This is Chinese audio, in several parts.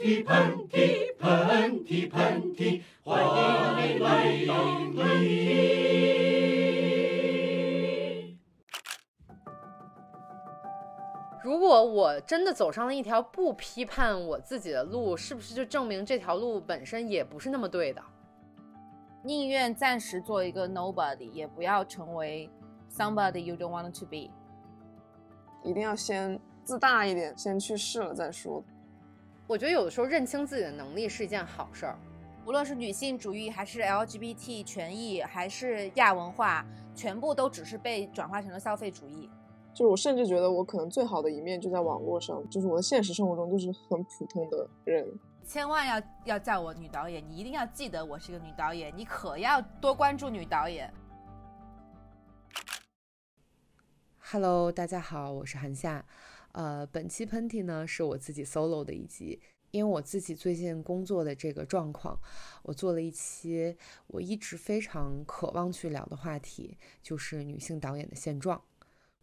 嚏，喷嚏，喷嚏，喷嚏，欢迎你来到喷嚏。如果我真的走上了一条不批判我自己的路，是不是就证明这条路本身也不是那么对的？宁愿暂时做一个 nobody，也不要成为 somebody you don't want to be。一定要先自大一点，先去试了再说。我觉得有的时候认清自己的能力是一件好事儿。无论是女性主义，还是 LGBT 权益，还是亚文化，全部都只是被转化成了消费主义。就是我甚至觉得我可能最好的一面就在网络上，就是我的现实生活中就是很普通的人。千万要要叫我女导演，你一定要记得我是个女导演，你可要多关注女导演。Hello，大家好，我是韩夏。呃，本期喷嚏呢是我自己 solo 的一集，因为我自己最近工作的这个状况，我做了一期我一直非常渴望去聊的话题，就是女性导演的现状。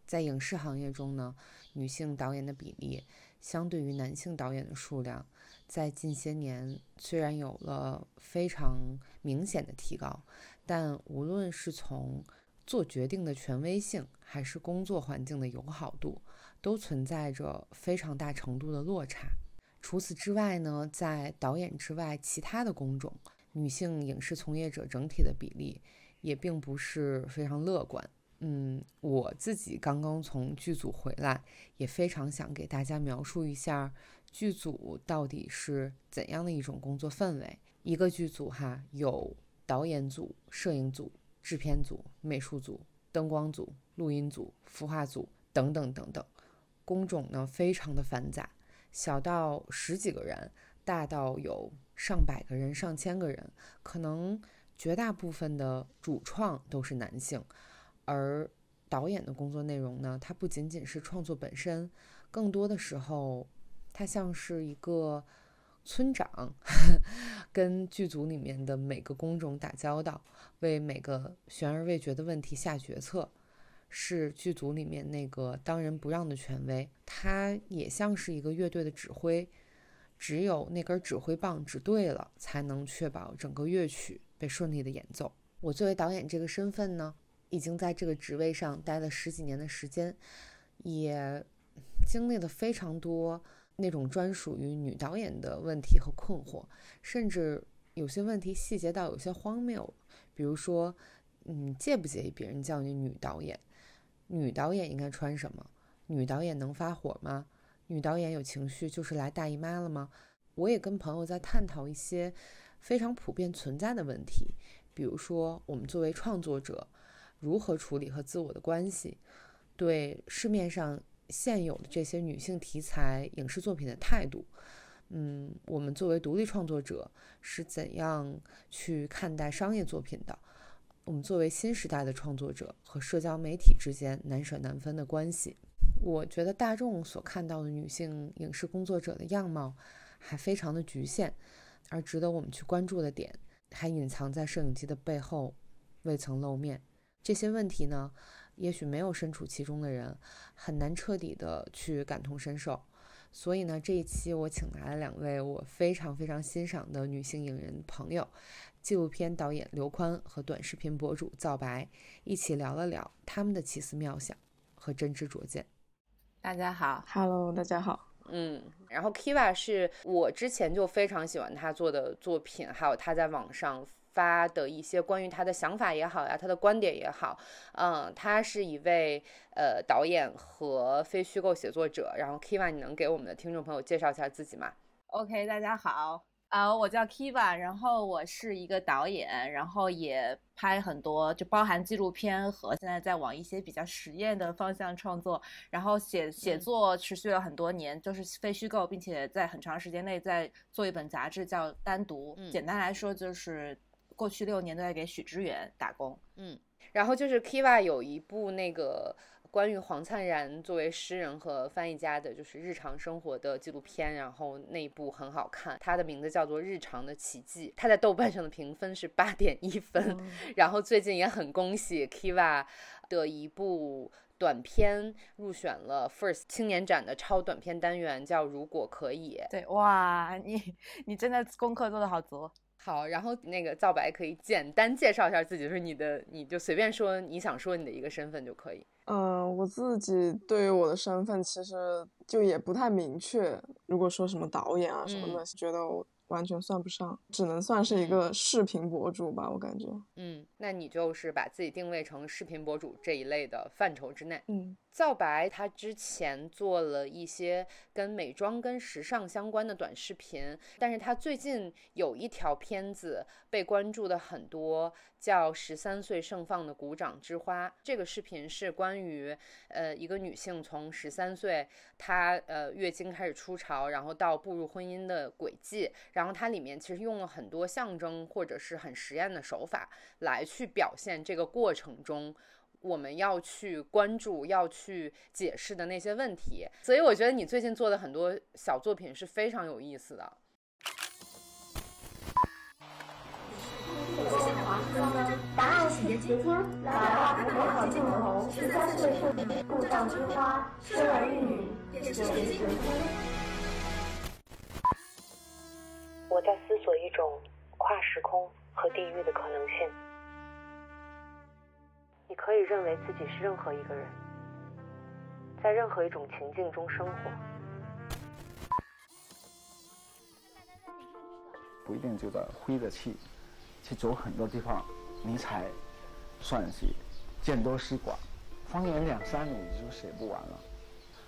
在影视行业中呢，女性导演的比例相对于男性导演的数量，在近些年虽然有了非常明显的提高，但无论是从做决定的权威性，还是工作环境的友好度，都存在着非常大程度的落差。除此之外呢，在导演之外，其他的工种，女性影视从业者整体的比例也并不是非常乐观。嗯，我自己刚刚从剧组回来，也非常想给大家描述一下剧组到底是怎样的一种工作氛围。一个剧组哈，有导演组、摄影组。制片组、美术组、灯光组、录音组、孵化组等等等等，工种呢非常的繁杂，小到十几个人，大到有上百个人、上千个人，可能绝大部分的主创都是男性，而导演的工作内容呢，它不仅仅是创作本身，更多的时候，它像是一个。村长 跟剧组里面的每个工种打交道，为每个悬而未决的问题下决策，是剧组里面那个当仁不让的权威。他也像是一个乐队的指挥，只有那根指挥棒指对了，才能确保整个乐曲被顺利的演奏。我作为导演这个身份呢，已经在这个职位上待了十几年的时间，也经历了非常多。那种专属于女导演的问题和困惑，甚至有些问题细节到有些荒谬，比如说，嗯，介不介意别人叫你女导演？女导演应该穿什么？女导演能发火吗？女导演有情绪就是来大姨妈了吗？我也跟朋友在探讨一些非常普遍存在的问题，比如说我们作为创作者如何处理和自我的关系，对市面上。现有的这些女性题材影视作品的态度，嗯，我们作为独立创作者是怎样去看待商业作品的？我们作为新时代的创作者和社交媒体之间难舍难分的关系，我觉得大众所看到的女性影视工作者的样貌还非常的局限，而值得我们去关注的点还隐藏在摄影机的背后，未曾露面。这些问题呢？也许没有身处其中的人，很难彻底的去感同身受。所以呢，这一期我请来了两位我非常非常欣赏的女性影人朋友，纪录片导演刘宽和短视频博主造白，一起聊了聊他们的奇思妙想和真知灼见。大家好，Hello，大家好。嗯，然后 Kiva 是我之前就非常喜欢他做的作品，还有他在网上。发的一些关于他的想法也好呀，他的观点也好，嗯，他是一位呃导演和非虚构写作者。然后 Kiva，你能给我们的听众朋友介绍一下自己吗？OK，大家好，啊，我叫 Kiva，然后我是一个导演，然后也拍很多，就包含纪录片和现在在往一些比较实验的方向创作。然后写写作持续了很多年，就是非虚构，并且在很长时间内在做一本杂志叫《单独》。简单来说就是。过去六年都在给许知远打工，嗯，然后就是 Kiva 有一部那个关于黄灿然作为诗人和翻译家的，就是日常生活的纪录片，然后那一部很好看，它的名字叫做《日常的奇迹》，它在豆瓣上的评分是八点一分，然后最近也很恭喜 Kiva 的一部短片入选了 First 青年展的超短片单元，叫如果可以。对，哇，你你真的功课做的好足。好，然后那个赵白可以简单介绍一下自己，就是你的，你就随便说你想说你的一个身份就可以。嗯，我自己对于我的身份其实就也不太明确。如果说什么导演啊什么的，觉得我。完全算不上，只能算是一个视频博主吧，我感觉。嗯，那你就是把自己定位成视频博主这一类的范畴之内。嗯。皂白他之前做了一些跟美妆跟时尚相关的短视频，但是他最近有一条片子被关注的很多，叫《十三岁盛放的鼓掌之花》。这个视频是关于呃一个女性从十三岁她呃月经开始初潮，然后到步入婚姻的轨迹，然后它里面其实用了很多象征或者是很实验的手法来去表现这个过程中。我们要去关注、要去解释的那些问题，所以我觉得你最近做的很多小作品是非常有意思的。答案请接听，来吧，美好镜头，十三岁少女故障之花，生儿育女，九九我在思索一种跨时空和地域的可能性。你可以认为自己是任何一个人，在任何一种情境中生活，不一定就得挥着气去走很多地方，你才算是见多识广。方圆两三里就写不完了。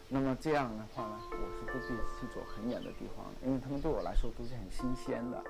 那么这样的话呢，我是不必去走很远的地方，因为他们对我来说都是很新鲜的。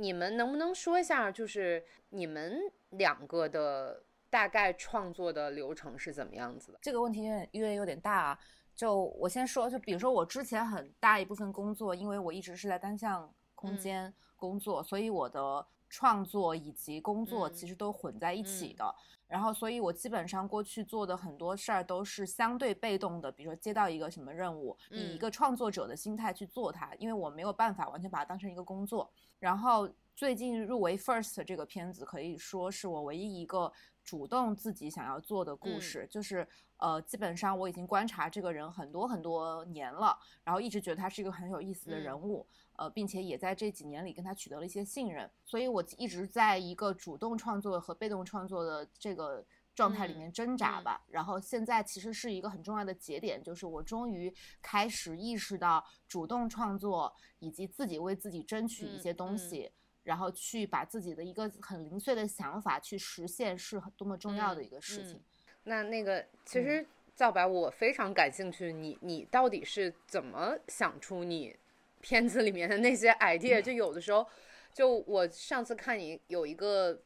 你们能不能说一下，就是你们两个的大概创作的流程是怎么样子的？这个问题有点因为有点大啊。就我先说，就比如说我之前很大一部分工作，因为我一直是在单向空间工作，所以我的创作以及工作其实都混在一起的。然后，所以我基本上过去做的很多事儿都是相对被动的，比如说接到一个什么任务，以一个创作者的心态去做它，因为我没有办法完全把它当成一个工作。然后最近入围 First 这个片子，可以说是我唯一一个主动自己想要做的故事，就是呃，基本上我已经观察这个人很多很多年了，然后一直觉得他是一个很有意思的人物。呃，并且也在这几年里跟他取得了一些信任，所以我一直在一个主动创作和被动创作的这个状态里面挣扎吧。然后现在其实是一个很重要的节点，就是我终于开始意识到主动创作以及自己为自己争取一些东西，然后去把自己的一个很零碎的想法去实现，是多么重要的一个事情。那那个其实赵白，我非常感兴趣，你你到底是怎么想出你？片子里面的那些 idea，就有的时候，就我上次看你有一个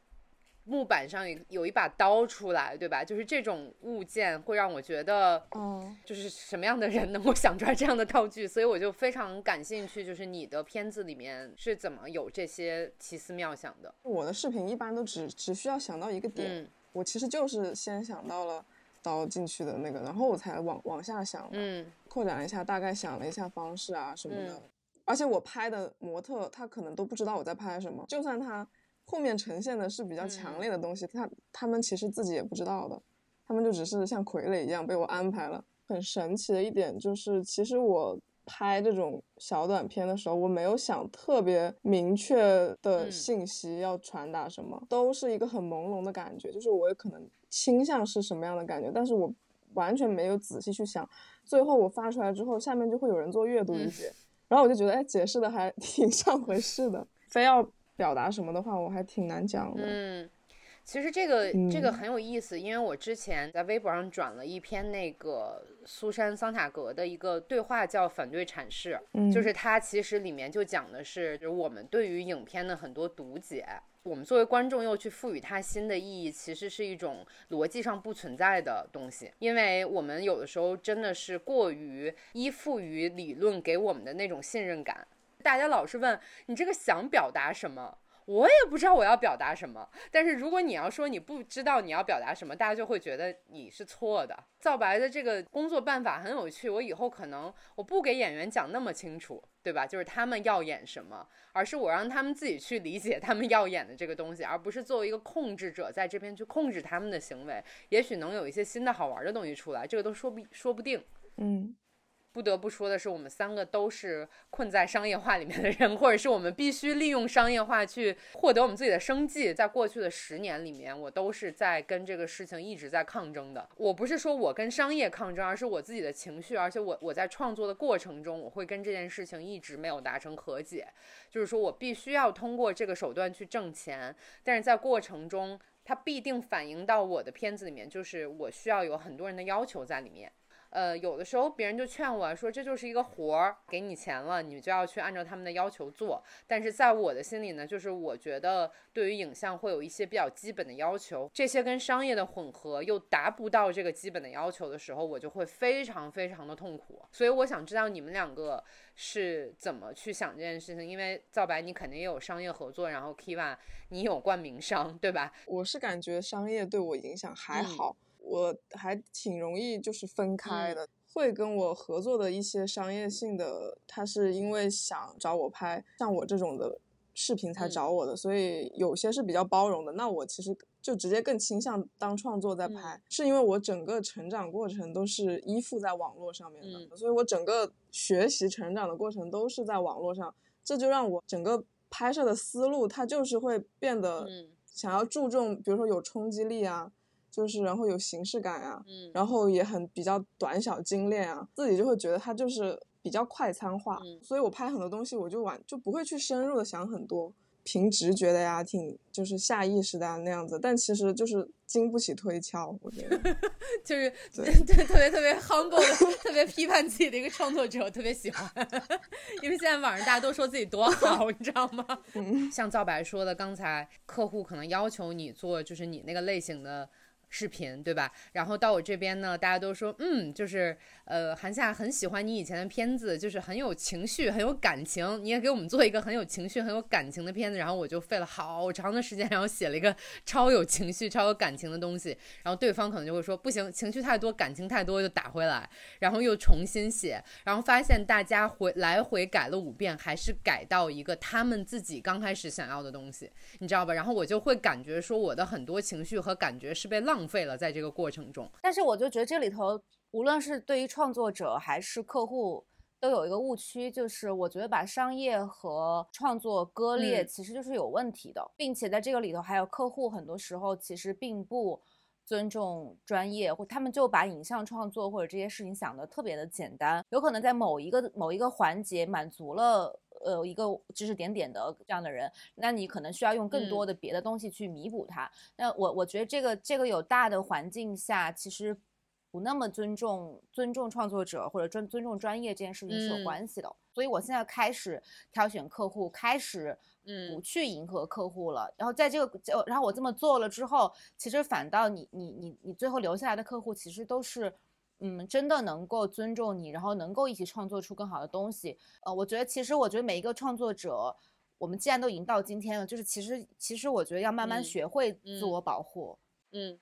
木板上有有一把刀出来，对吧？就是这种物件会让我觉得，嗯，就是什么样的人能够想出来这样的道具？所以我就非常感兴趣，就是你的片子里面是怎么有这些奇思妙想的？我的视频一般都只只需要想到一个点，我其实就是先想到了刀进去的那个，然后我才往往下想，嗯，扩展一下，大概想了一下方式啊什么的。而且我拍的模特，他可能都不知道我在拍什么。就算他后面呈现的是比较强烈的东西，他他们其实自己也不知道的。他们就只是像傀儡一样被我安排了。很神奇的一点就是，其实我拍这种小短片的时候，我没有想特别明确的信息要传达什么，都是一个很朦胧的感觉。就是我也可能倾向是什么样的感觉，但是我完全没有仔细去想。最后我发出来之后，下面就会有人做阅读理解。然后我就觉得，哎，解释的还 挺像回事的。非要表达什么的话，我还挺难讲的。嗯，其实这个这个很有意思，因为我之前在微博上转了一篇那个苏珊桑塔格的一个对话，叫《反对阐释》，就是它其实里面就讲的是，就是我们对于影片的很多读解。我们作为观众又去赋予它新的意义，其实是一种逻辑上不存在的东西，因为我们有的时候真的是过于依附于理论给我们的那种信任感。大家老是问你这个想表达什么，我也不知道我要表达什么。但是如果你要说你不知道你要表达什么，大家就会觉得你是错的。造白的这个工作办法很有趣，我以后可能我不给演员讲那么清楚。对吧？就是他们要演什么，而是我让他们自己去理解他们要演的这个东西，而不是作为一个控制者在这边去控制他们的行为。也许能有一些新的好玩的东西出来，这个都说不说不定。嗯。不得不说的是，我们三个都是困在商业化里面的人，或者是我们必须利用商业化去获得我们自己的生计。在过去的十年里面，我都是在跟这个事情一直在抗争的。我不是说我跟商业抗争，而是我自己的情绪，而且我我在创作的过程中，我会跟这件事情一直没有达成和解。就是说我必须要通过这个手段去挣钱，但是在过程中，它必定反映到我的片子里面，就是我需要有很多人的要求在里面。呃，有的时候别人就劝我说，这就是一个活儿，给你钱了，你就要去按照他们的要求做。但是在我的心里呢，就是我觉得对于影像会有一些比较基本的要求，这些跟商业的混合又达不到这个基本的要求的时候，我就会非常非常的痛苦。所以我想知道你们两个是怎么去想这件事情，因为造白你肯定也有商业合作，然后 Kiva 你有冠名商，对吧？我是感觉商业对我影响还好。我还挺容易就是分开的，会跟我合作的一些商业性的，他是因为想找我拍像我这种的视频才找我的，所以有些是比较包容的。那我其实就直接更倾向当创作在拍，是因为我整个成长过程都是依附在网络上面的，所以我整个学习成长的过程都是在网络上，这就让我整个拍摄的思路它就是会变得想要注重，比如说有冲击力啊。就是，然后有形式感啊，嗯，然后也很比较短小精炼啊，自己就会觉得它就是比较快餐化，所以我拍很多东西我就完就不会去深入的想很多，凭直觉的呀，挺就是下意识的啊那样子，但其实就是经不起推敲，我觉得 就是对 对特别特别 humble 的，特别批判自己的一个创作者，特别喜欢，因为现在网上大家都说自己多好，你知道吗？嗯像赵白说的，刚才客户可能要求你做就是你那个类型的。视频对吧？然后到我这边呢，大家都说，嗯，就是呃，韩夏很喜欢你以前的片子，就是很有情绪，很有感情。你也给我们做一个很有情绪、很有感情的片子。然后我就费了好长的时间，然后写了一个超有情绪、超有感情的东西。然后对方可能就会说，不行，情绪太多，感情太多，就打回来，然后又重新写。然后发现大家回来回改了五遍，还是改到一个他们自己刚开始想要的东西，你知道吧？然后我就会感觉说，我的很多情绪和感觉是被浪。费了，在这个过程中，但是我就觉得这里头，无论是对于创作者还是客户，都有一个误区，就是我觉得把商业和创作割裂，其实就是有问题的，并且在这个里头，还有客户很多时候其实并不尊重专业，或他们就把影像创作或者这些事情想的特别的简单，有可能在某一个某一个环节满足了。呃，一个指指点点的这样的人，那你可能需要用更多的别的东西去弥补它。那我我觉得这个这个有大的环境下，其实不那么尊重尊重创作者或者尊尊重专业这件事情是有关系的。所以我现在开始挑选客户，开始不去迎合客户了。然后在这个，然后我这么做了之后，其实反倒你你你你最后留下来的客户，其实都是。嗯，真的能够尊重你，然后能够一起创作出更好的东西。呃，我觉得其实，我觉得每一个创作者，我们既然都已经到今天了，就是其实，其实我觉得要慢慢学会自我保护。嗯，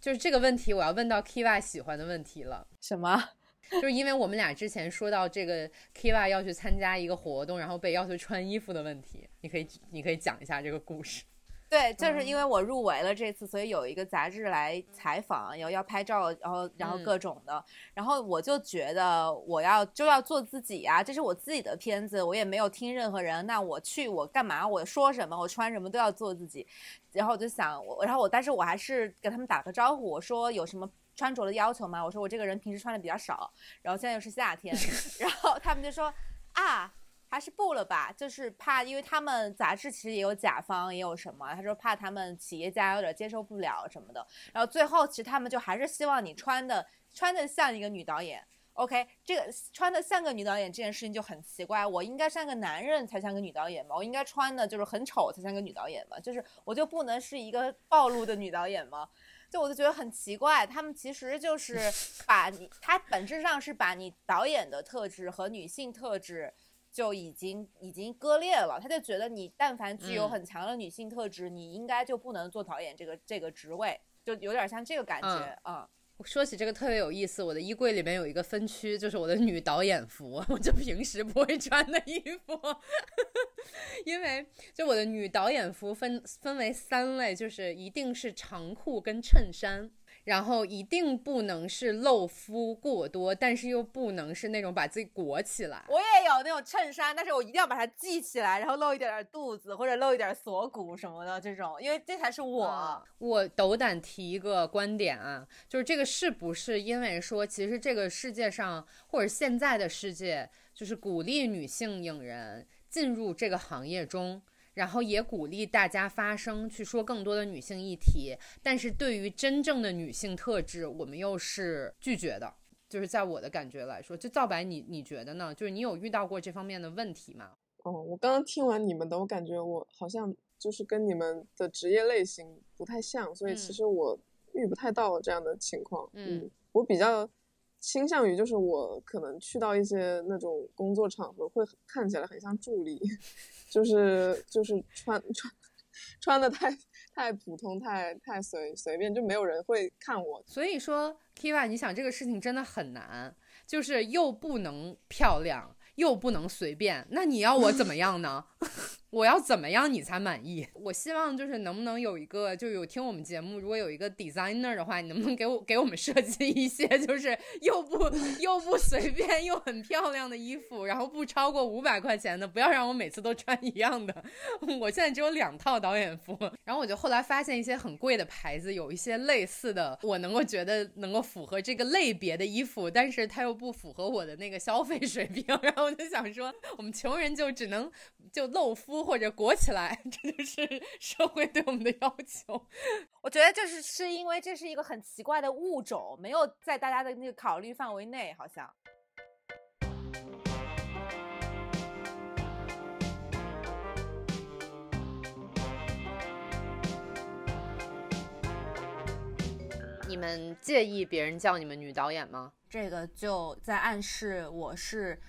就是这个问题，我要问到 Kiva 喜欢的问题了。什么？就是因为我们俩之前说到这个 Kiva 要去参加一个活动，然后被要求穿衣服的问题，你可以，你可以讲一下这个故事。对，就是因为我入围了这次，所以有一个杂志来采访，要要拍照，然后然后各种的，然后我就觉得我要就要做自己呀，这是我自己的片子，我也没有听任何人，那我去我干嘛？我说什么？我穿什么都要做自己。然后我就想，我然后我，但是我还是跟他们打个招呼，我说有什么穿着的要求吗？我说我这个人平时穿的比较少，然后现在又是夏天，然后他们就说啊。还是不了吧，就是怕，因为他们杂志其实也有甲方，也有什么，他说怕他们企业家有点接受不了什么的。然后最后其实他们就还是希望你穿的穿的像一个女导演。OK，这个穿的像个女导演这件事情就很奇怪，我应该像个男人才像个女导演吗？我应该穿的就是很丑才像个女导演吗？就是我就不能是一个暴露的女导演吗？就我就觉得很奇怪，他们其实就是 把你，他本质上是把你导演的特质和女性特质。就已经已经割裂了，他就觉得你但凡具有很强的女性特质，你应该就不能做导演这个这个职位，就有点像这个感觉啊。说起这个特别有意思，我的衣柜里面有一个分区，就是我的女导演服，我就平时不会穿的衣服，因为就我的女导演服分分为三类，就是一定是长裤跟衬衫。然后一定不能是露肤过多，但是又不能是那种把自己裹起来。我也有那种衬衫，但是我一定要把它系起来，然后露一点点肚子或者露一点锁骨什么的这种，因为这才是我。我斗胆提一个观点啊，就是这个是不是因为说，其实这个世界上或者现在的世界，就是鼓励女性影人进入这个行业中。然后也鼓励大家发声，去说更多的女性议题。但是对于真正的女性特质，我们又是拒绝的。就是在我的感觉来说，就造白，你你觉得呢？就是你有遇到过这方面的问题吗？哦，我刚刚听完你们的，我感觉我好像就是跟你们的职业类型不太像，所以其实我遇不太到这样的情况。嗯，我比较倾向于就是我可能去到一些那种工作场合，会看起来很像助理。就是就是穿穿穿的太太普通太太随随便就没有人会看我，所以说 Kiva，你想这个事情真的很难，就是又不能漂亮又不能随便，那你要我怎么样呢？我要怎么样你才满意？我希望就是能不能有一个，就有听我们节目，如果有一个 designer 的话，你能不能给我给我们设计一些，就是又不又不随便又很漂亮的衣服，然后不超过五百块钱的，不要让我每次都穿一样的。我现在只有两套导演服，然后我就后来发现一些很贵的牌子有一些类似的，我能够觉得能够符合这个类别的衣服，但是它又不符合我的那个消费水平，然后我就想说，我们穷人就只能就露肤。或者裹起来，这就是社会对我们的要求。我觉得就是是因为这是一个很奇怪的物种，没有在大家的那个考虑范围内，好像。你们介意别人叫你们女导演吗？这个就在暗示我是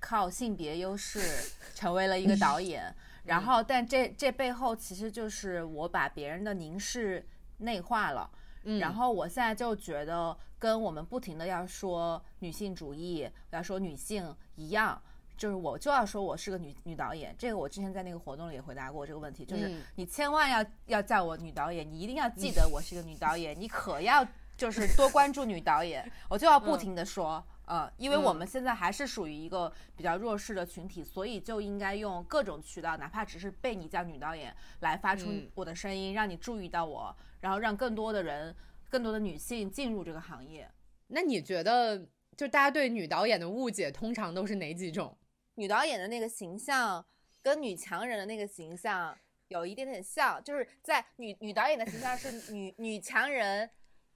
靠性别优势 成为了一个导演。然后，但这这背后其实就是我把别人的凝视内化了。嗯，然后我现在就觉得跟我们不停的要说女性主义，要说女性一样，就是我就要说我是个女女导演。这个我之前在那个活动里也回答过这个问题，就是你千万要要叫我女导演，你一定要记得我是一个女导演，你可要就是多关注女导演，我就要不停的说。呃，因为我们现在还是属于一个比较弱势的群体，所以就应该用各种渠道，哪怕只是被你叫女导演来发出我的声音，让你注意到我，然后让更多的人、更多的女性进入这个行业。那你觉得，就大家对女导演的误解通常都是哪几种？女导演的那个形象跟女强人的那个形象有一点点像，就是在女女导演的形象是女女强人。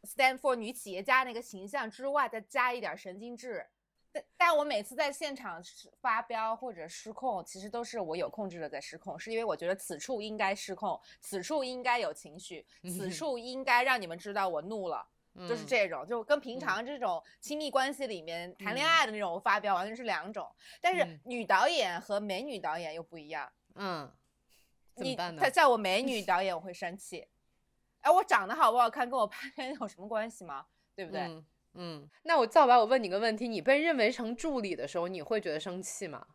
Stand for 女企业家那个形象之外，再加一点神经质。但但我每次在现场发飙或者失控，其实都是我有控制的在失控，是因为我觉得此处应该失控，此处应该有情绪，此处应该让你们知道我怒了，就是这种，就跟平常这种亲密关系里面谈恋爱的那种发飙完全是两种。但是女导演和美女导演又不一样。嗯，怎么办呢？他叫我美女导演，我会生气。哎，我长得好不好看跟我拍片有什么关系吗？对不对？嗯，那我造白，我问你个问题：你被认为成助理的时候，你会觉得生气吗？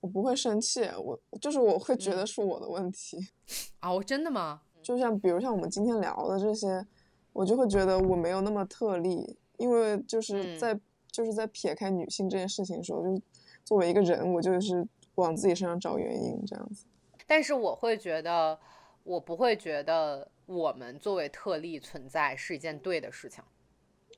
我不会生气，我就是我会觉得是我的问题。哦，真的吗？就像比如像我们今天聊的这些，我就会觉得我没有那么特例，因为就是在就是在撇开女性这件事情的时候，就是作为一个人，我就是往自己身上找原因这样子。但是我会觉得，我不会觉得。我们作为特例存在是一件对的事情，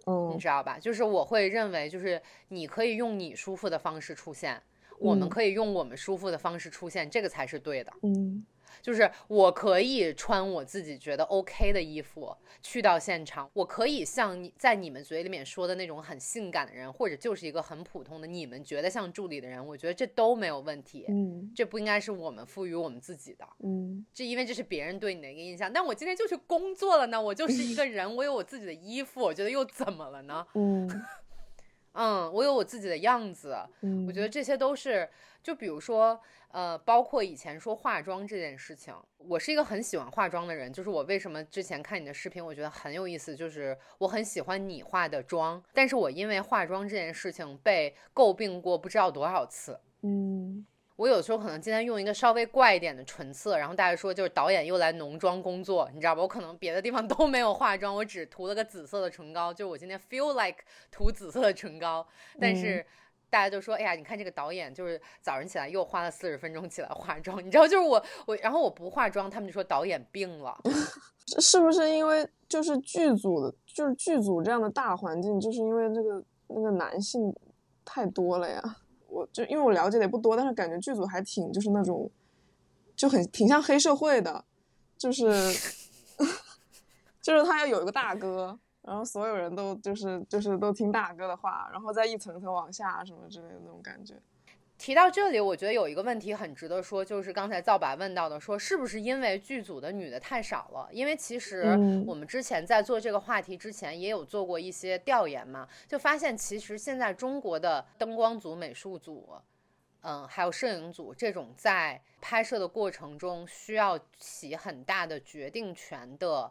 嗯，你知道吧？就是我会认为，就是你可以用你舒服的方式出现，我们可以用我们舒服的方式出现，这个才是对的，嗯。就是我可以穿我自己觉得 OK 的衣服去到现场，我可以像你在你们嘴里面说的那种很性感的人，或者就是一个很普通的你们觉得像助理的人，我觉得这都没有问题。嗯，这不应该是我们赋予我们自己的。嗯，这因为这是别人对你的一个印象。但我今天就去工作了呢，我就是一个人，我有我自己的衣服，我觉得又怎么了呢？嗯，嗯，我有我自己的样子，嗯，我觉得这些都是，就比如说，呃，包括以前说化妆这件事情，我是一个很喜欢化妆的人，就是我为什么之前看你的视频，我觉得很有意思，就是我很喜欢你化的妆，但是我因为化妆这件事情被诟病过不知道多少次，嗯。我有时候可能今天用一个稍微怪一点的唇色，然后大家说就是导演又来浓妆工作，你知道吧？我可能别的地方 都没有化妆，我只涂了个紫色的唇膏，就我今天 feel like 涂紫色的唇膏，但是大家都说，哎呀，你看这个导演就是早上起来又花了四十分钟起来化妆，你知道，就是我我然后我不化妆，他们就说导演病了，是不是因为就是剧组的，就是剧组这样的大环境，就是因为这个那个男性太多了呀？我就因为我了解的也不多，但是感觉剧组还挺就是那种，就很挺像黑社会的，就是 就是他要有一个大哥，然后所有人都就是就是都听大哥的话，然后再一层层往下什么之类的那种感觉。提到这里，我觉得有一个问题很值得说，就是刚才造白问到的，说是不是因为剧组的女的太少了？因为其实我们之前在做这个话题之前，也有做过一些调研嘛，就发现其实现在中国的灯光组、美术组，嗯，还有摄影组这种在拍摄的过程中需要起很大的决定权的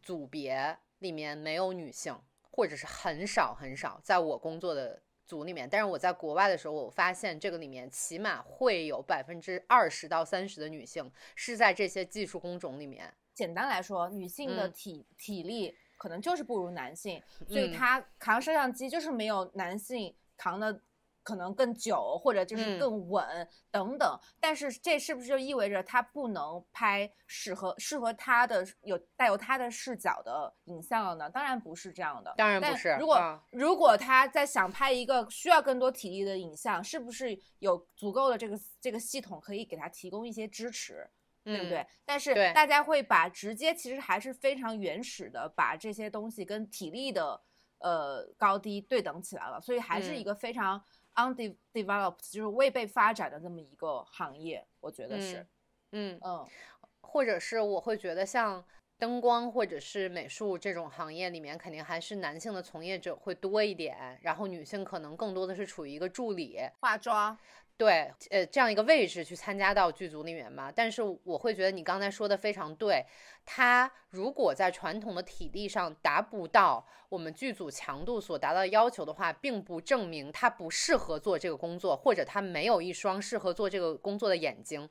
组别里面没有女性，或者是很少很少，在我工作的。组里面，但是我在国外的时候，我发现这个里面起码会有百分之二十到三十的女性是在这些技术工种里面。简单来说，女性的体体力可能就是不如男性，所以她扛摄像机就是没有男性扛的。可能更久，或者就是更稳等等，但是这是不是就意味着他不能拍适合适合他的有带有他的视角的影像了呢？当然不是这样的，当然不是。如果如果他在想拍一个需要更多体力的影像，是不是有足够的这个这个系统可以给他提供一些支持，对不对？但是大家会把直接其实还是非常原始的把这些东西跟体力的呃高低对等起来了，所以还是一个非常。Undeveloped 就是未被发展的这么一个行业，我觉得是，嗯嗯，或者是我会觉得像灯光或者是美术这种行业里面，肯定还是男性的从业者会多一点，然后女性可能更多的是处于一个助理、化妆。对，呃，这样一个位置去参加到剧组里面嘛，但是我会觉得你刚才说的非常对，他如果在传统的体力上达不到我们剧组强度所达到的要求的话，并不证明他不适合做这个工作，或者他没有一双适合做这个工作的眼睛，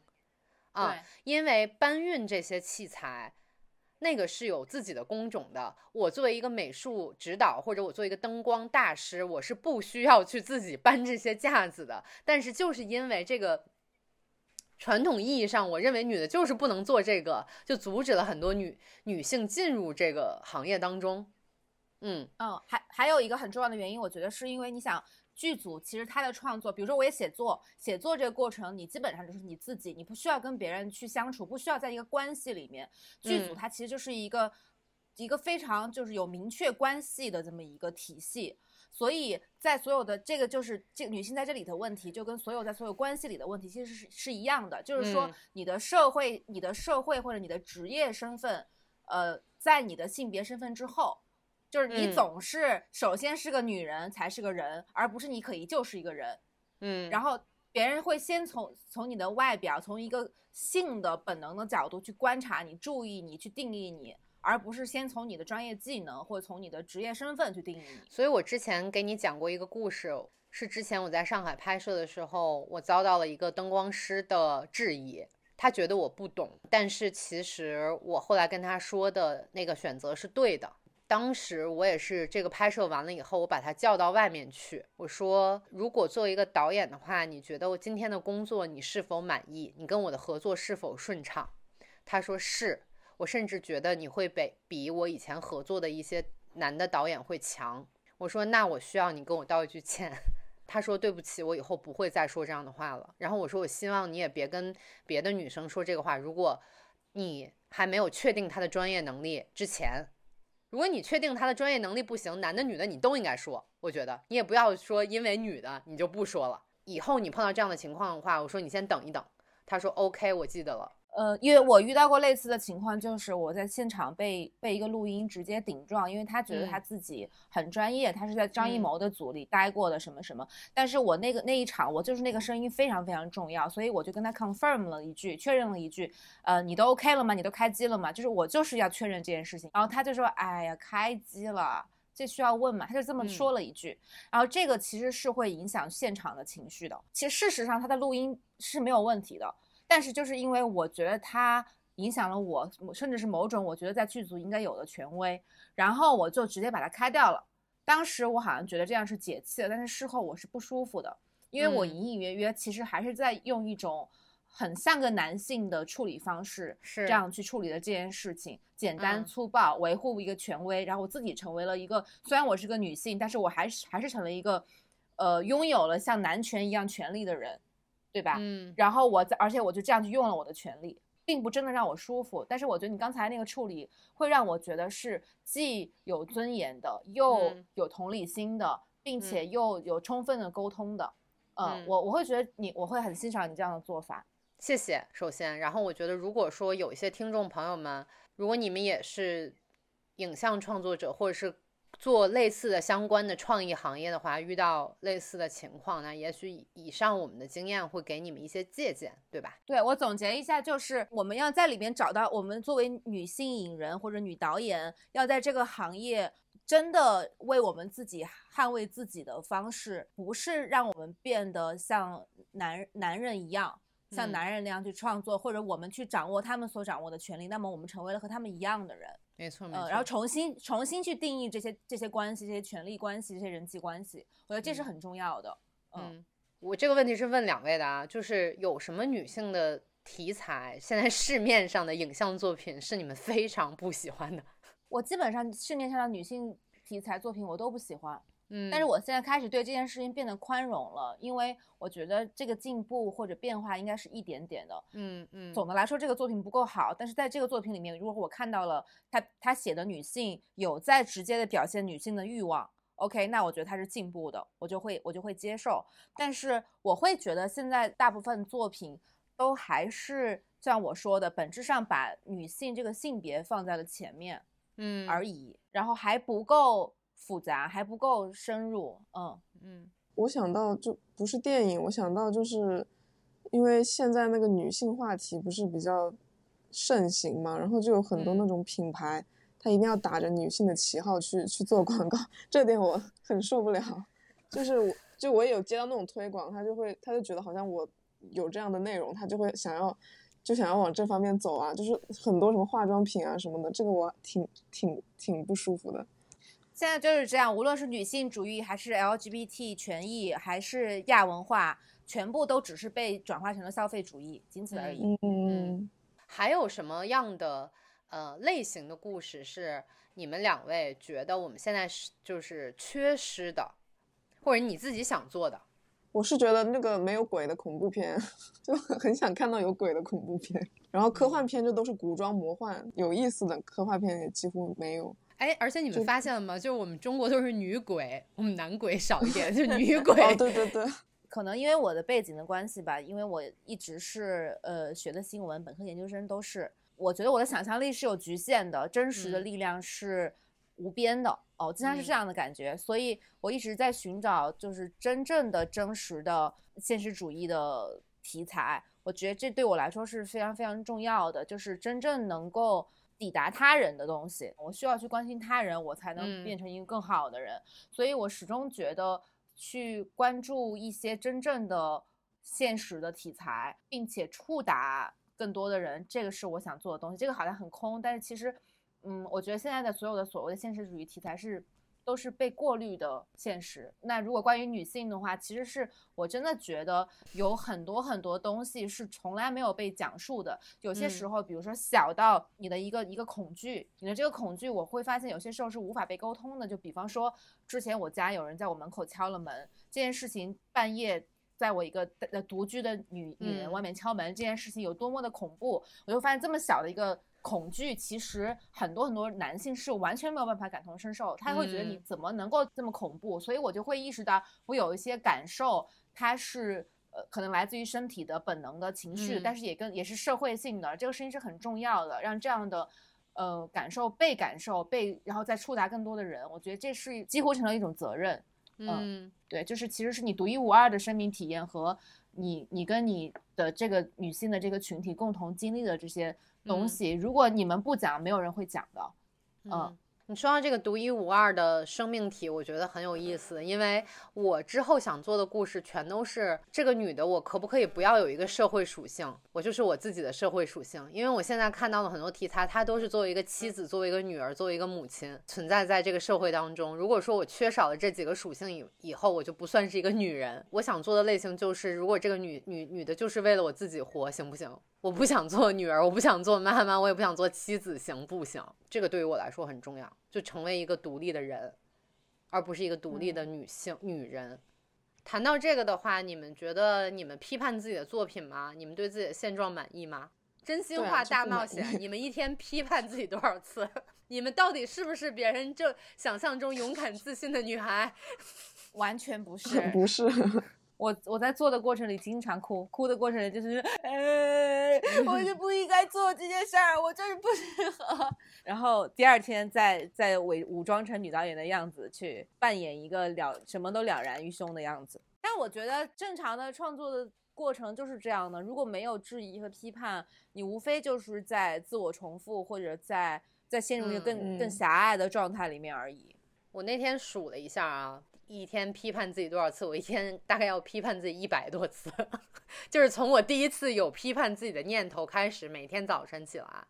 啊，因为搬运这些器材。那个是有自己的工种的。我作为一个美术指导，或者我作为一个灯光大师，我是不需要去自己搬这些架子的。但是就是因为这个传统意义上，我认为女的就是不能做这个，就阻止了很多女女性进入这个行业当中。嗯嗯，还还有一个很重要的原因，我觉得是因为你想。剧组其实他的创作，比如说我也写作，写作这个过程，你基本上就是你自己，你不需要跟别人去相处，不需要在一个关系里面。剧组它其实就是一个一个非常就是有明确关系的这么一个体系，所以在所有的这个就是这女性在这里的问题，就跟所有在所有关系里的问题其实是是一样的，就是说你的社会、你的社会或者你的职业身份，呃，在你的性别身份之后。就是你总是首先是个女人才是个人，而不是你可以就是一个人，嗯，然后别人会先从从你的外表，从一个性的本能的角度去观察你、注意你、去定义你，而不是先从你的专业技能或者从你的职业身份去定义你。所以我之前给你讲过一个故事，是之前我在上海拍摄的时候，我遭到了一个灯光师的质疑，他觉得我不懂，但是其实我后来跟他说的那个选择是对的。当时我也是这个拍摄完了以后，我把他叫到外面去，我说：“如果作为一个导演的话，你觉得我今天的工作你是否满意？你跟我的合作是否顺畅？”他说：“是。”我甚至觉得你会比比我以前合作的一些男的导演会强。我说：“那我需要你跟我道一句歉。”他说：“对不起，我以后不会再说这样的话了。”然后我说：“我希望你也别跟别的女生说这个话。如果你还没有确定他的专业能力之前。”如果你确定他的专业能力不行，男的女的你都应该说。我觉得你也不要说因为女的你就不说了。以后你碰到这样的情况的话，我说你先等一等。他说 OK，我记得了。呃，因为我遇到过类似的情况，就是我在现场被被一个录音直接顶撞，因为他觉得他自己很专业，他是在张艺谋的组里待过的什么什么，但是我那个那一场我就是那个声音非常非常重要，所以我就跟他 confirm 了一句，确认了一句，呃，你都 OK 了吗？你都开机了吗？就是我就是要确认这件事情，然后他就说，哎呀，开机了，这需要问嘛？他就这么说了一句，然后这个其实是会影响现场的情绪的。其实事实上他的录音是没有问题的。但是就是因为我觉得他影响了我，甚至是某种我觉得在剧组应该有的权威，然后我就直接把它开掉了。当时我好像觉得这样是解气了，但是事后我是不舒服的，因为我隐隐约约其实还是在用一种很像个男性的处理方式，是这样去处理的这件事情，简单粗暴，维护一个权威，然后我自己成为了一个，虽然我是个女性，但是我还是还是成了一个，呃，拥有了像男权一样权利的人。对吧？嗯，然后我在，而且我就这样去用了我的权利，并不真的让我舒服。但是我觉得你刚才那个处理会让我觉得是既有尊严的，又有同理心的，并且又有充分的沟通的。嗯，我我会觉得你，我会很欣赏你这样的做法。谢谢。首先，然后我觉得如果说有一些听众朋友们，如果你们也是影像创作者，或者是。做类似的相关的创意行业的话，遇到类似的情况，那也许以上我们的经验会给你们一些借鉴，对吧？对我总结一下，就是我们要在里面找到我们作为女性影人或者女导演，要在这个行业真的为我们自己捍卫自己的方式，不是让我们变得像男男人一样，像男人那样去创作，或者我们去掌握他们所掌握的权利，那么我们成为了和他们一样的人。没错，没错。然后重新重新去定义这些这些关系、这些权利关系、这些人际关系，我觉得这是很重要的。嗯，我这个问题是问两位的啊，就是有什么女性的题材，现在市面上的影像作品是你们非常不喜欢的？我基本上市面上的女性题材作品我都不喜欢。嗯，但是我现在开始对这件事情变得宽容了，因为我觉得这个进步或者变化应该是一点点的。嗯嗯，总的来说这个作品不够好，但是在这个作品里面，如果我看到了他他写的女性有在直接的表现女性的欲望，OK，那我觉得他是进步的，我就会我就会接受。但是我会觉得现在大部分作品都还是像我说的，本质上把女性这个性别放在了前面，嗯而已，然后还不够。复杂还不够深入，嗯嗯，我想到就不是电影，我想到就是因为现在那个女性话题不是比较盛行嘛，然后就有很多那种品牌，它一定要打着女性的旗号去去做广告，这点我很受不了。就是我就我也有接到那种推广，他就会他就觉得好像我有这样的内容，他就会想要就想要往这方面走啊，就是很多什么化妆品啊什么的，这个我挺挺挺不舒服的。现在就是这样，无论是女性主义，还是 LGBT 权益，还是亚文化，全部都只是被转化成了消费主义，仅此而已。嗯，还有什么样的呃类型的故事是你们两位觉得我们现在是就是缺失的，或者你自己想做的？我是觉得那个没有鬼的恐怖片，就很想看到有鬼的恐怖片。然后科幻片就都是古装魔幻，有意思的科幻片也几乎没有。哎，而且你们发现了吗？就是我们中国都是女鬼，我们男鬼少一点，就女鬼。哦，对对对，可能因为我的背景的关系吧，因为我一直是呃学的新闻，本科研究生都是。我觉得我的想象力是有局限的，真实的力量是无边的。哦，经常是这样的感觉，所以我一直在寻找就是真正的真实的现实主义的题材。我觉得这对我来说是非常非常重要的，就是真正能够。抵达他人的东西，我需要去关心他人，我才能变成一个更好的人。所以我始终觉得去关注一些真正的现实的题材，并且触达更多的人，这个是我想做的东西。这个好像很空，但是其实，嗯，我觉得现在的所有的所谓的现实主义题材是。都是被过滤的现实。那如果关于女性的话，其实是我真的觉得有很多很多东西是从来没有被讲述的。有些时候，比如说小到你的一个一个恐惧，你的这个恐惧，我会发现有些时候是无法被沟通的。就比方说，之前我家有人在我门口敲了门，这件事情半夜在我一个呃独居的女女人外面敲门，这件事情有多么的恐怖，我就发现这么小的一个。恐惧其实很多很多男性是完全没有办法感同身受，他会觉得你怎么能够这么恐怖，所以我就会意识到我有一些感受，它是呃，可能来自于身体的本能的情绪，但是也跟也是社会性的，这个事情是很重要的，让这样的呃感受被感受被，然后再触达更多的人，我觉得这是几乎成了一种责任。嗯，对，就是其实是你独一无二的生命体验和你你跟你的这个女性的这个群体共同经历的这些东西，如果你们不讲，没有人会讲的。嗯。你说到这个独一无二的生命体，我觉得很有意思，因为我之后想做的故事全都是这个女的，我可不可以不要有一个社会属性，我就是我自己的社会属性？因为我现在看到的很多题材，它都是作为一个妻子、作为一个女儿、作为一个母亲存在在这个社会当中。如果说我缺少了这几个属性以以后，我就不算是一个女人。我想做的类型就是，如果这个女女女的就是为了我自己活，行不行？我不想做女儿，我不想做妈妈，我也不想做妻子，行不行？这个对于我来说很重要，就成为一个独立的人，而不是一个独立的女性女人。谈到这个的话，你们觉得你们批判自己的作品吗？你们对自己的现状满意吗？真心话大冒险，你们一天批判自己多少次？你们到底是不是别人就想象中勇敢自信的女孩？完全不是，不是。我我在做的过程里经常哭，哭的过程里就是，呃，我就 不应该做这件事儿，我就是不适合。然后第二天再再伪武装成女导演的样子去扮演一个了什么都了然于胸的样子。但我觉得正常的创作的过程就是这样的，如果没有质疑和批判，你无非就是在自我重复或者在在陷入一个更更狭隘的状态里面而已。我那天数了一下啊。一天批判自己多少次？我一天大概要批判自己一百多次，就是从我第一次有批判自己的念头开始，每天早晨起来。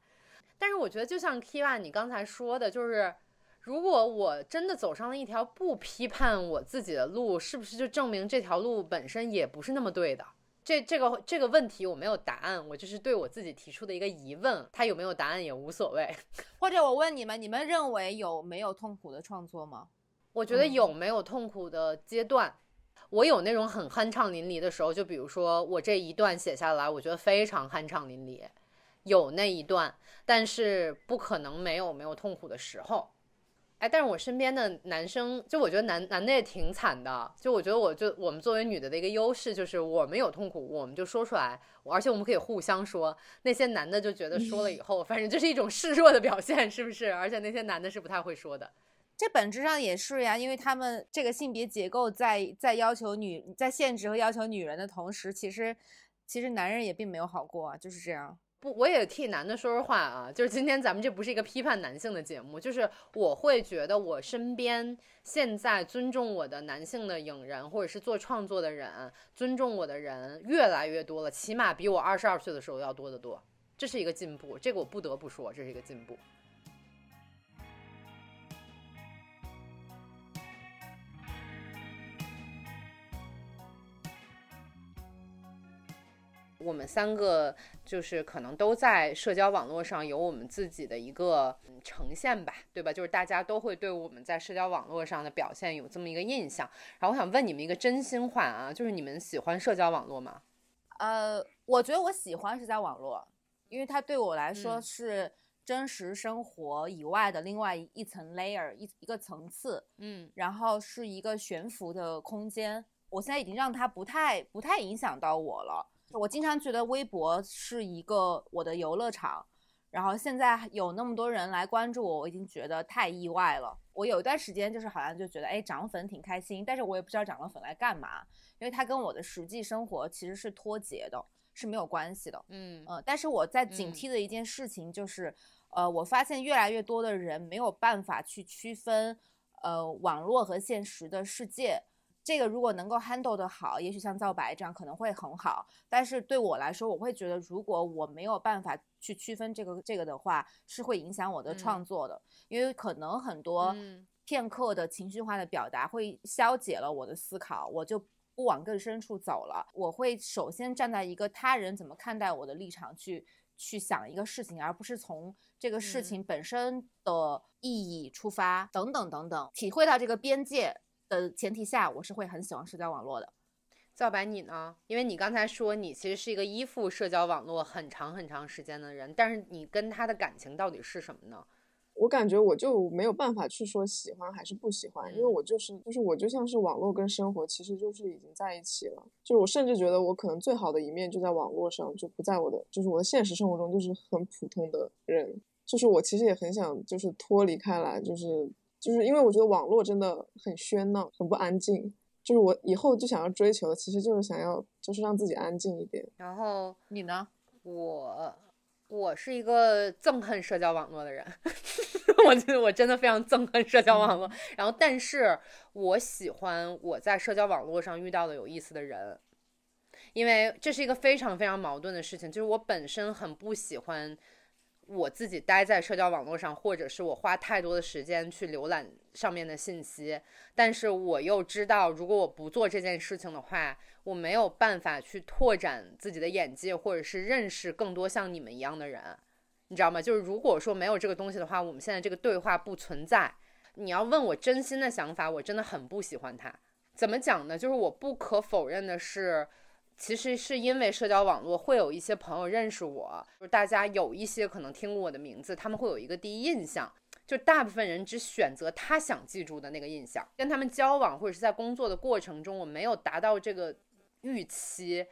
但是我觉得，就像 Kiva 你刚才说的，就是如果我真的走上了一条不批判我自己的路，是不是就证明这条路本身也不是那么对的？这这个这个问题我没有答案，我就是对我自己提出的一个疑问，他有没有答案也无所谓。或者我问你们，你们认为有没有痛苦的创作吗？我觉得有没有痛苦的阶段，我有那种很酣畅淋漓的时候，就比如说我这一段写下来，我觉得非常酣畅淋漓，有那一段，但是不可能没有没有痛苦的时候。哎，但是我身边的男生，就我觉得男男的也挺惨的，就我觉得我就我们作为女的的一个优势就是我们有痛苦，我们就说出来，而且我们可以互相说。那些男的就觉得说了以后，反正就是一种示弱的表现，是不是？而且那些男的是不太会说的。这本质上也是呀，因为他们这个性别结构在在要求女在限制和要求女人的同时，其实其实男人也并没有好过啊，就是这样。不，我也替男的说说话啊，就是今天咱们这不是一个批判男性的节目，就是我会觉得我身边现在尊重我的男性的影人或者是做创作的人，尊重我的人越来越多了，起码比我二十二岁的时候要多得多，这是一个进步，这个我不得不说，这是一个进步。我们三个就是可能都在社交网络上有我们自己的一个呈现吧，对吧？就是大家都会对我们在社交网络上的表现有这么一个印象。然后我想问你们一个真心话啊，就是你们喜欢社交网络吗？呃，我觉得我喜欢社交网络，因为它对我来说是真实生活以外的另外一层 layer，一一个层次。嗯，然后是一个悬浮的空间。我现在已经让它不太不太影响到我了。我经常觉得微博是一个我的游乐场，然后现在有那么多人来关注我，我已经觉得太意外了。我有一段时间就是好像就觉得，哎，涨粉挺开心，但是我也不知道涨了粉来干嘛，因为它跟我的实际生活其实是脱节的，是没有关系的。嗯呃，但是我在警惕的一件事情就是，呃，我发现越来越多的人没有办法去区分，呃，网络和现实的世界。这个如果能够 handle 的好，也许像造白这样可能会很好。但是对我来说，我会觉得如果我没有办法去区分这个这个的话，是会影响我的创作的。因为可能很多片刻的情绪化的表达会消解了我的思考，我就不往更深处走了。我会首先站在一个他人怎么看待我的立场去去想一个事情，而不是从这个事情本身的意义出发，等等等等，体会到这个边界。的前提下，我是会很喜欢社交网络的。赵白，你呢？因为你刚才说你其实是一个依附社交网络很长很长时间的人，但是你跟他的感情到底是什么呢？我感觉我就没有办法去说喜欢还是不喜欢，因为我就是就是我就像是网络跟生活其实就是已经在一起了，就是我甚至觉得我可能最好的一面就在网络上，就不在我的就是我的现实生活中就是很普通的人，就是我其实也很想就是脱离开来，就是就是因为我觉得网络真的很喧闹，很不安静，就是我以后就想要追求的其实就是想要就是让自己安静一点。然后你呢？我我是一个憎恨社交网络的人，我觉得我真的非常憎恨社交网络。然后，但是我喜欢我在社交网络上遇到的有意思的人，因为这是一个非常非常矛盾的事情，就是我本身很不喜欢。我自己待在社交网络上，或者是我花太多的时间去浏览上面的信息，但是我又知道，如果我不做这件事情的话，我没有办法去拓展自己的眼界，或者是认识更多像你们一样的人，你知道吗？就是如果说没有这个东西的话，我们现在这个对话不存在。你要问我真心的想法，我真的很不喜欢它。怎么讲呢？就是我不可否认的是。其实是因为社交网络会有一些朋友认识我，就是大家有一些可能听过我的名字，他们会有一个第一印象，就大部分人只选择他想记住的那个印象。跟他们交往或者是在工作的过程中，我没有达到这个预期，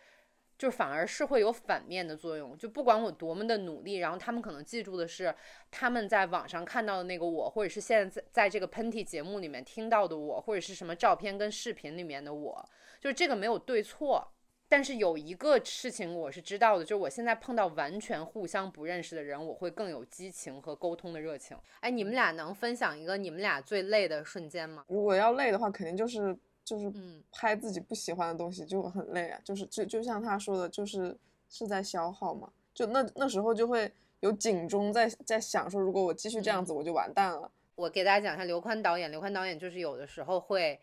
就反而是会有反面的作用。就不管我多么的努力，然后他们可能记住的是他们在网上看到的那个我，或者是现在在在这个喷嚏节目里面听到的我，或者是什么照片跟视频里面的我，就是这个没有对错。但是有一个事情我是知道的，就是我现在碰到完全互相不认识的人，我会更有激情和沟通的热情。哎，你们俩能分享一个你们俩最累的瞬间吗？如果要累的话，肯定就是就是拍自己不喜欢的东西就很累啊，就是就就像他说的，就是是在消耗嘛。就那那时候就会有警钟在在想说，如果我继续这样子，我就完蛋了。我给大家讲一下刘宽导演，刘宽导演就是有的时候会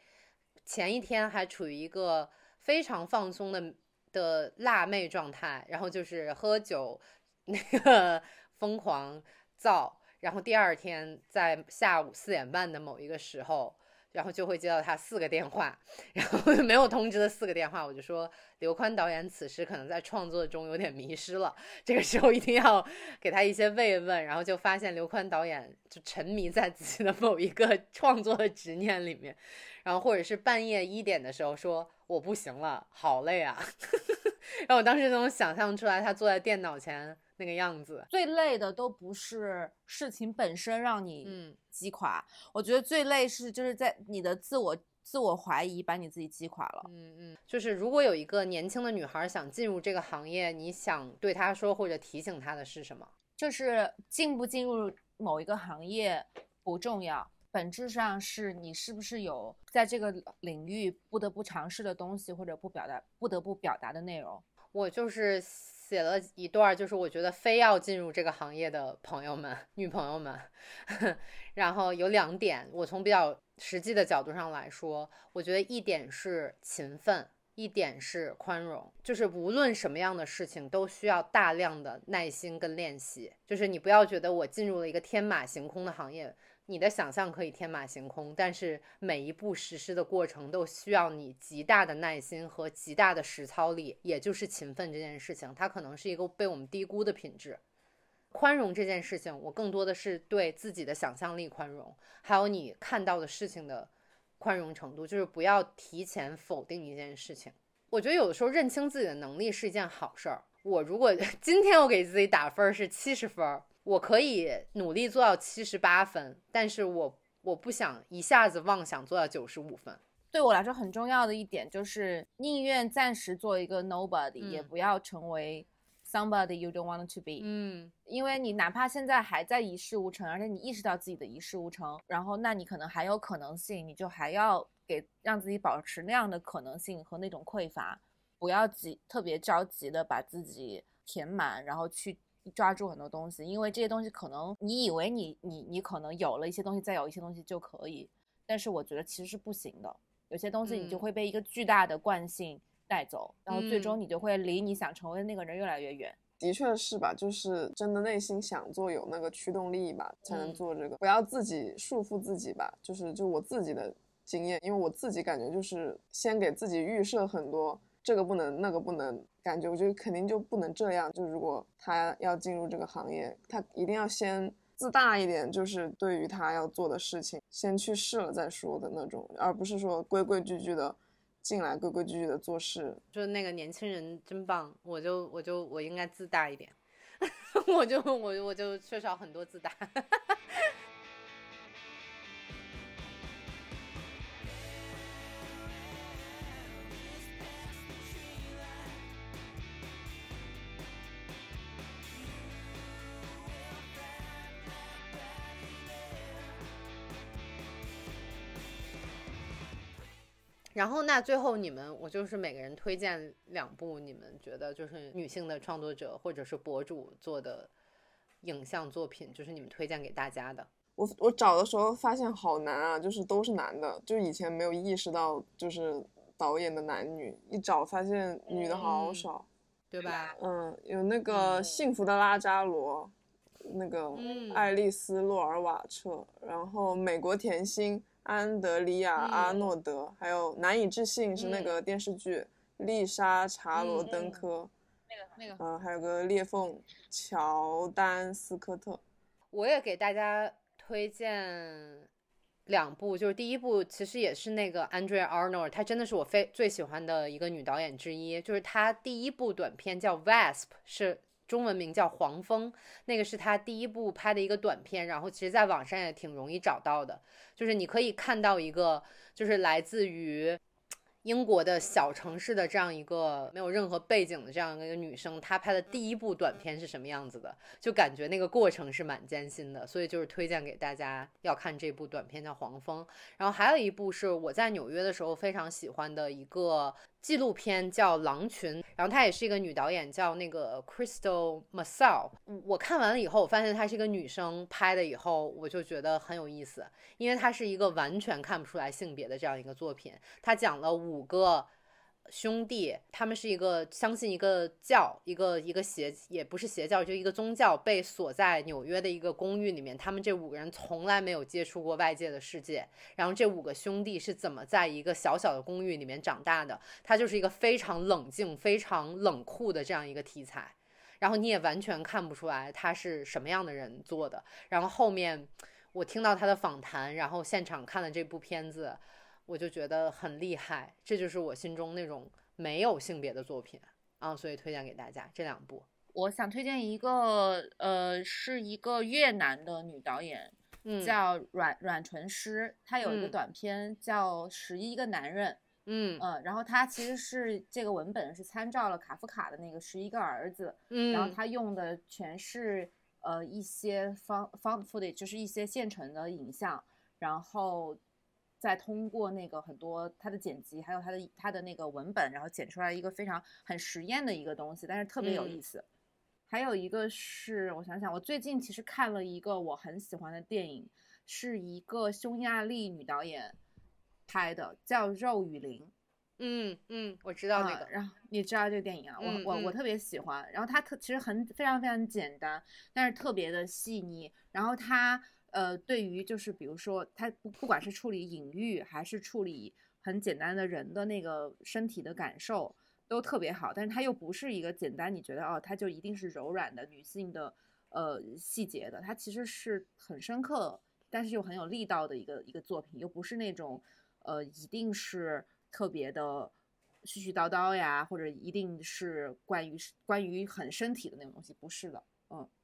前一天还处于一个。非常放松的的辣妹状态，然后就是喝酒，那个疯狂造，然后第二天在下午四点半的某一个时候。然后就会接到他四个电话，然后没有通知的四个电话，我就说刘宽导演此时可能在创作中有点迷失了，这个时候一定要给他一些慰问。然后就发现刘宽导演就沉迷在自己的某一个创作的执念里面，然后或者是半夜一点的时候说我不行了，好累啊。然后我当时就能想象出来他坐在电脑前。那个样子，最累的都不是事情本身让你嗯击垮，我觉得最累是就是在你的自我自我怀疑把你自己击垮了。嗯嗯，就是如果有一个年轻的女孩想进入这个行业，你想对她说或者提醒她的是什么？就是进不进入某一个行业不重要，本质上是你是不是有在这个领域不得不尝试的东西或者不表达不得不表达的内容。我就是。写了一段，就是我觉得非要进入这个行业的朋友们、女朋友们，然后有两点，我从比较实际的角度上来说，我觉得一点是勤奋，一点是宽容，就是无论什么样的事情都需要大量的耐心跟练习，就是你不要觉得我进入了一个天马行空的行业。你的想象可以天马行空，但是每一步实施的过程都需要你极大的耐心和极大的实操力，也就是勤奋这件事情，它可能是一个被我们低估的品质。宽容这件事情，我更多的是对自己的想象力宽容，还有你看到的事情的宽容程度，就是不要提前否定一件事情。我觉得有的时候认清自己的能力是一件好事儿。我如果 今天我给自己打分是七十分儿。我可以努力做到七十八分，但是我我不想一下子妄想做到九十五分。对我来说很重要的一点就是，宁愿暂时做一个 nobody，也不要成为 somebody you don't want to be。嗯，因为你哪怕现在还在一事无成，而且你意识到自己的一事无成，然后那你可能还有可能性，你就还要给让自己保持那样的可能性和那种匮乏，不要急，特别着急的把自己填满，然后去。抓住很多东西，因为这些东西可能你以为你你你可能有了一些东西，再有一些东西就可以，但是我觉得其实是不行的。有些东西你就会被一个巨大的惯性带走，然后最终你就会离你想成为的那个人越来越远。的确是吧？就是真的内心想做，有那个驱动力吧，才能做这个。不要自己束缚自己吧。就是就我自己的经验，因为我自己感觉就是先给自己预设很多。这个不能，那个不能，感觉我觉得肯定就不能这样。就如果他要进入这个行业，他一定要先自大一点，就是对于他要做的事情，先去试了再说的那种，而不是说规规矩矩的进来，规规矩矩的做事。就那个年轻人真棒，我就我就我应该自大一点，我就我我就缺少很多自大。然后那最后你们，我就是每个人推荐两部你们觉得就是女性的创作者或者是博主做的影像作品，就是你们推荐给大家的。我我找的时候发现好难啊，就是都是男的，就以前没有意识到就是导演的男女，一找发现女的好少，对吧？嗯，有那个幸福的拉扎罗，那个爱丽丝洛尔瓦彻，然后美国甜心。安德里亚·阿诺德，还有难以置信是那个电视剧，丽莎·查罗登科，那个那个，嗯，还有个裂缝，乔丹·斯科特。我也给大家推荐两部，就是第一部其实也是那个 Andrea Arnold，她真的是我非最喜欢的一个女导演之一，就是她第一部短片叫 Wasp，是。中文名叫黄蜂，那个是他第一部拍的一个短片，然后其实在网上也挺容易找到的，就是你可以看到一个，就是来自于。英国的小城市的这样一个没有任何背景的这样一个女生，她拍的第一部短片是什么样子的？就感觉那个过程是蛮艰辛的，所以就是推荐给大家要看这部短片叫《黄蜂》。然后还有一部是我在纽约的时候非常喜欢的一个纪录片叫《狼群》，然后她也是一个女导演叫那个 Crystal Masao。我看完了以后，我发现她是一个女生拍的，以后我就觉得很有意思，因为她是一个完全看不出来性别的这样一个作品，她讲了。五个兄弟，他们是一个相信一个教，一个一个邪，也不是邪教，就一个宗教，被锁在纽约的一个公寓里面。他们这五个人从来没有接触过外界的世界。然后这五个兄弟是怎么在一个小小的公寓里面长大的？他就是一个非常冷静、非常冷酷的这样一个题材。然后你也完全看不出来他是什么样的人做的。然后后面我听到他的访谈，然后现场看了这部片子。我就觉得很厉害，这就是我心中那种没有性别的作品啊，所以推荐给大家这两部。我想推荐一个，呃，是一个越南的女导演，叫阮阮纯诗，她有一个短片叫《十一个男人》，嗯嗯，然后她其实是这个文本是参照了卡夫卡的那个《十一个儿子》，嗯，然后她用的全是呃一些 found found footage，就是一些现成的影像，然后。再通过那个很多他的剪辑，还有他的他的那个文本，然后剪出来一个非常很实验的一个东西，但是特别有意思。还有一个是我想想，我最近其实看了一个我很喜欢的电影，是一个匈牙利女导演拍的，叫《肉与灵》。嗯嗯，我知道那个。然后你知道这个电影啊？我我我特别喜欢。然后它特其实很非常非常简单，但是特别的细腻。然后它。呃，对于就是比如说，他不不管是处理隐喻，还是处理很简单的人的那个身体的感受，都特别好。但是它又不是一个简单，你觉得哦，它就一定是柔软的女性的呃细节的，它其实是很深刻，但是又很有力道的一个一个作品，又不是那种呃一定是特别的絮絮叨叨呀，或者一定是关于关于很身体的那种东西，不是的。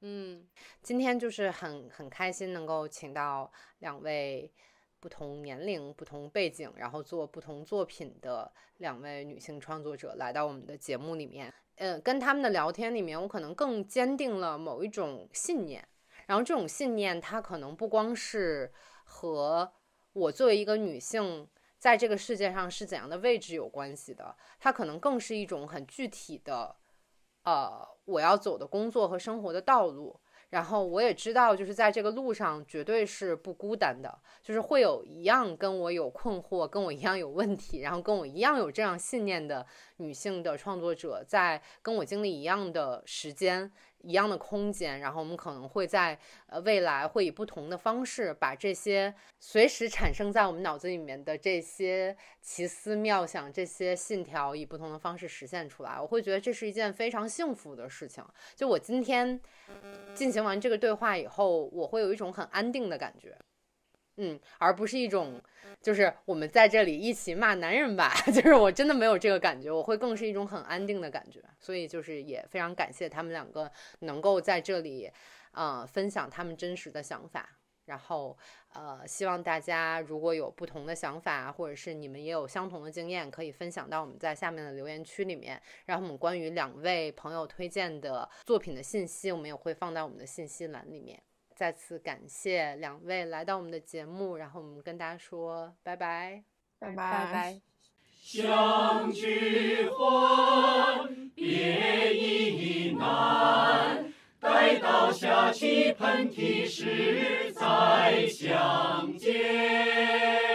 嗯，今天就是很很开心能够请到两位不同年龄、不同背景，然后做不同作品的两位女性创作者来到我们的节目里面。嗯，跟他们的聊天里面，我可能更坚定了某一种信念。然后这种信念，它可能不光是和我作为一个女性在这个世界上是怎样的位置有关系的，它可能更是一种很具体的。呃，我要走的工作和生活的道路，然后我也知道，就是在这个路上绝对是不孤单的，就是会有一样跟我有困惑、跟我一样有问题，然后跟我一样有这样信念的女性的创作者，在跟我经历一样的时间，一样的空间，然后我们可能会在呃未来会以不同的方式把这些随时产生在我们脑子里面的这些奇思妙想、这些信条，以不同的方式实现出来。我会觉得这是一件非常幸福的事情。就我今天进行完这个对话以后，我会有一种很安定的感觉。嗯，而不是一种，就是我们在这里一起骂男人吧，就是我真的没有这个感觉，我会更是一种很安定的感觉，所以就是也非常感谢他们两个能够在这里，呃，分享他们真实的想法，然后呃，希望大家如果有不同的想法，或者是你们也有相同的经验，可以分享到我们在下面的留言区里面，然后我们关于两位朋友推荐的作品的信息，我们也会放在我们的信息栏里面。再次感谢两位来到我们的节目，然后我们跟大家说拜拜，拜拜拜拜。相聚欢，别亦难。待到下期喷嚏时再相见。